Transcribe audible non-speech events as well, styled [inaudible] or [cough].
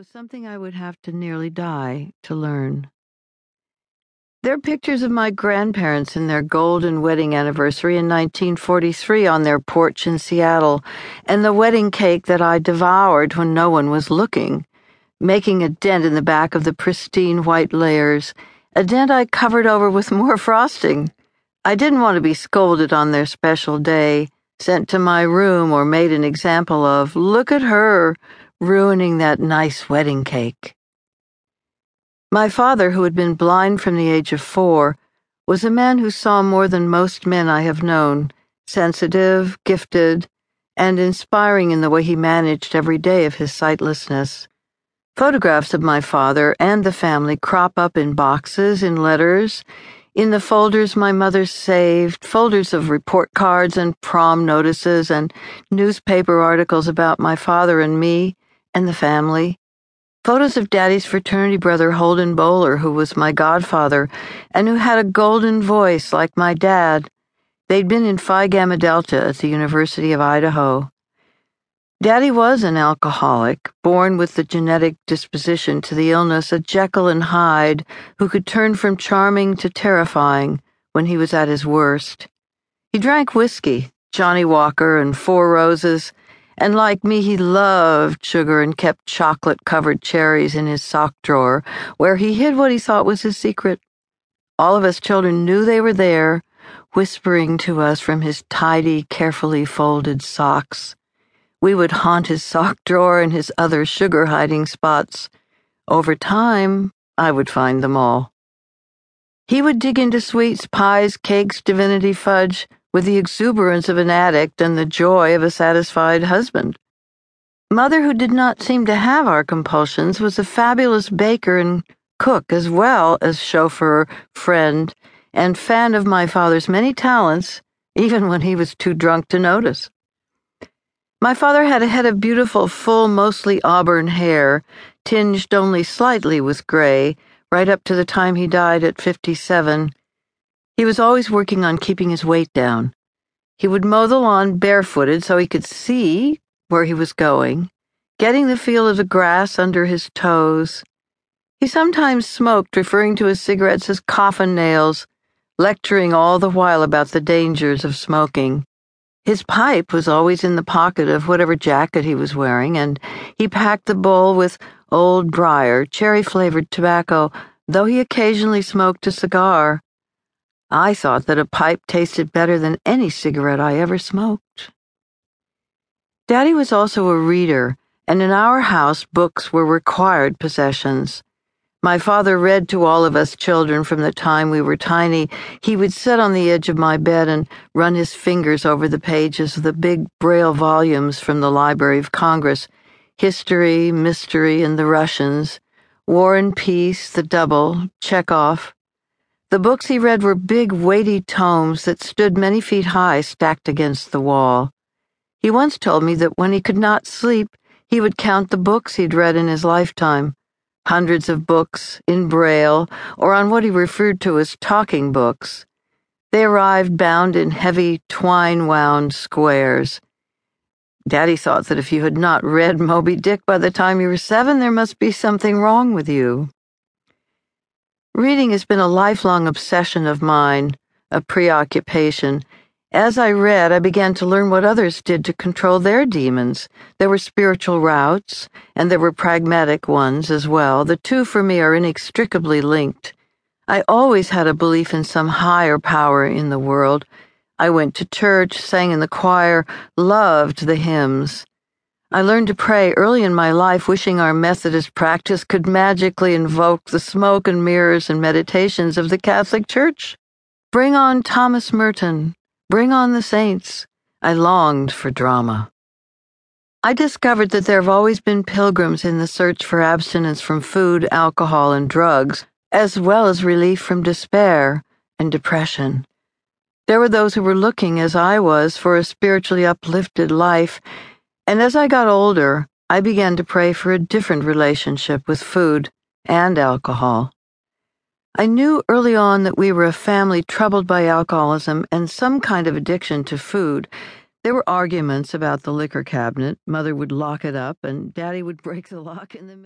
was something I would have to nearly die to learn. There are pictures of my grandparents in their golden wedding anniversary in 1943 on their porch in Seattle, and the wedding cake that I devoured when no one was looking, making a dent in the back of the pristine white layers, a dent I covered over with more [laughs] frosting. I didn't want to be scolded on their special day, sent to my room, or made an example of. Look at her, ruining that nice wedding cake. My father, who had been blind from the age of four, was a man who saw more than most men I have known, sensitive, gifted, and inspiring in the way he managed every day of his sightlessness. Photographs of my father and the family crop up in boxes, in letters, in the folders my mother saved, folders of report cards and prom notices and newspaper articles about my father and me and the family. Photos of Daddy's fraternity brother Holden Bowler, who was my godfather and who had a golden voice like my dad. They'd been in Phi Gamma Delta at the University of Idaho. Daddy was an alcoholic, born with the genetic disposition to the illness, a Jekyll and Hyde who could turn from charming to terrifying when he was at his worst. He drank whiskey, Johnnie Walker, and Four Roses and like me, he loved sugar and kept chocolate covered cherries in his sock drawer, where he hid what he thought was his secret. All of us children knew they were there, whispering to us from his tidy, carefully folded socks. We would haunt his sock drawer and his other sugar hiding spots. Over time, I would find them all. He would dig into sweets, pies, cakes, divinity fudge with the exuberance of an addict and the joy of a satisfied husband. Mother, who did not seem to have our compulsions, was a fabulous baker and cook as well as chauffeur, friend, and fan of my father's many talents, even when he was too drunk to notice. My father had a head of beautiful, full, mostly auburn hair, tinged only slightly with gray, right up to the time he died at 57 he was always working on keeping his weight down. He would mow the lawn barefooted so he could see where he was going, getting the feel of the grass under his toes. He sometimes smoked, referring to his cigarettes as coffin nails, lecturing all the while about the dangers of smoking. His pipe was always in the pocket of whatever jacket he was wearing, and he packed the bowl with old briar, cherry flavored tobacco, though he occasionally smoked a cigar. I thought that a pipe tasted better than any cigarette I ever smoked. Daddy was also a reader, and in our house, books were required possessions. My father read to all of us children from the time we were tiny. He would sit on the edge of my bed and run his fingers over the pages of the big braille volumes from the Library of Congress History, Mystery, and the Russians, War and Peace, The Double, Chekhov. The books he read were big, weighty tomes that stood many feet high, stacked against the wall. He once told me that when he could not sleep, he would count the books he'd read in his lifetime hundreds of books, in braille, or on what he referred to as talking books. They arrived bound in heavy, twine wound squares. Daddy thought that if you had not read Moby Dick by the time you were seven, there must be something wrong with you. Reading has been a lifelong obsession of mine, a preoccupation. As I read, I began to learn what others did to control their demons. There were spiritual routes, and there were pragmatic ones as well. The two for me are inextricably linked. I always had a belief in some higher power in the world. I went to church, sang in the choir, loved the hymns. I learned to pray early in my life, wishing our Methodist practice could magically invoke the smoke and mirrors and meditations of the Catholic Church. Bring on Thomas Merton. Bring on the saints. I longed for drama. I discovered that there have always been pilgrims in the search for abstinence from food, alcohol, and drugs, as well as relief from despair and depression. There were those who were looking, as I was, for a spiritually uplifted life and as I got older, I began to pray for a different relationship with food and alcohol. I knew early on that we were a family troubled by alcoholism and some kind of addiction to food. There were arguments about the liquor cabinet. Mother would lock it up, and Daddy would break the lock in the